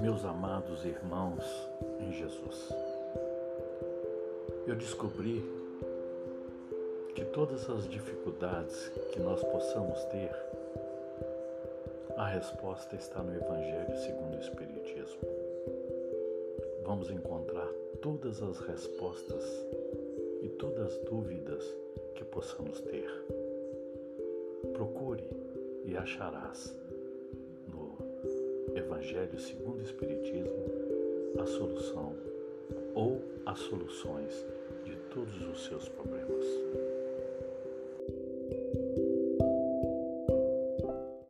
Meus amados irmãos em Jesus, eu descobri que todas as dificuldades que nós possamos ter, a resposta está no Evangelho segundo o Espiritismo. Vamos encontrar todas as respostas e todas as dúvidas que possamos ter. Procure e acharás Evangelho segundo o Espiritismo a solução ou as soluções de todos os seus problemas.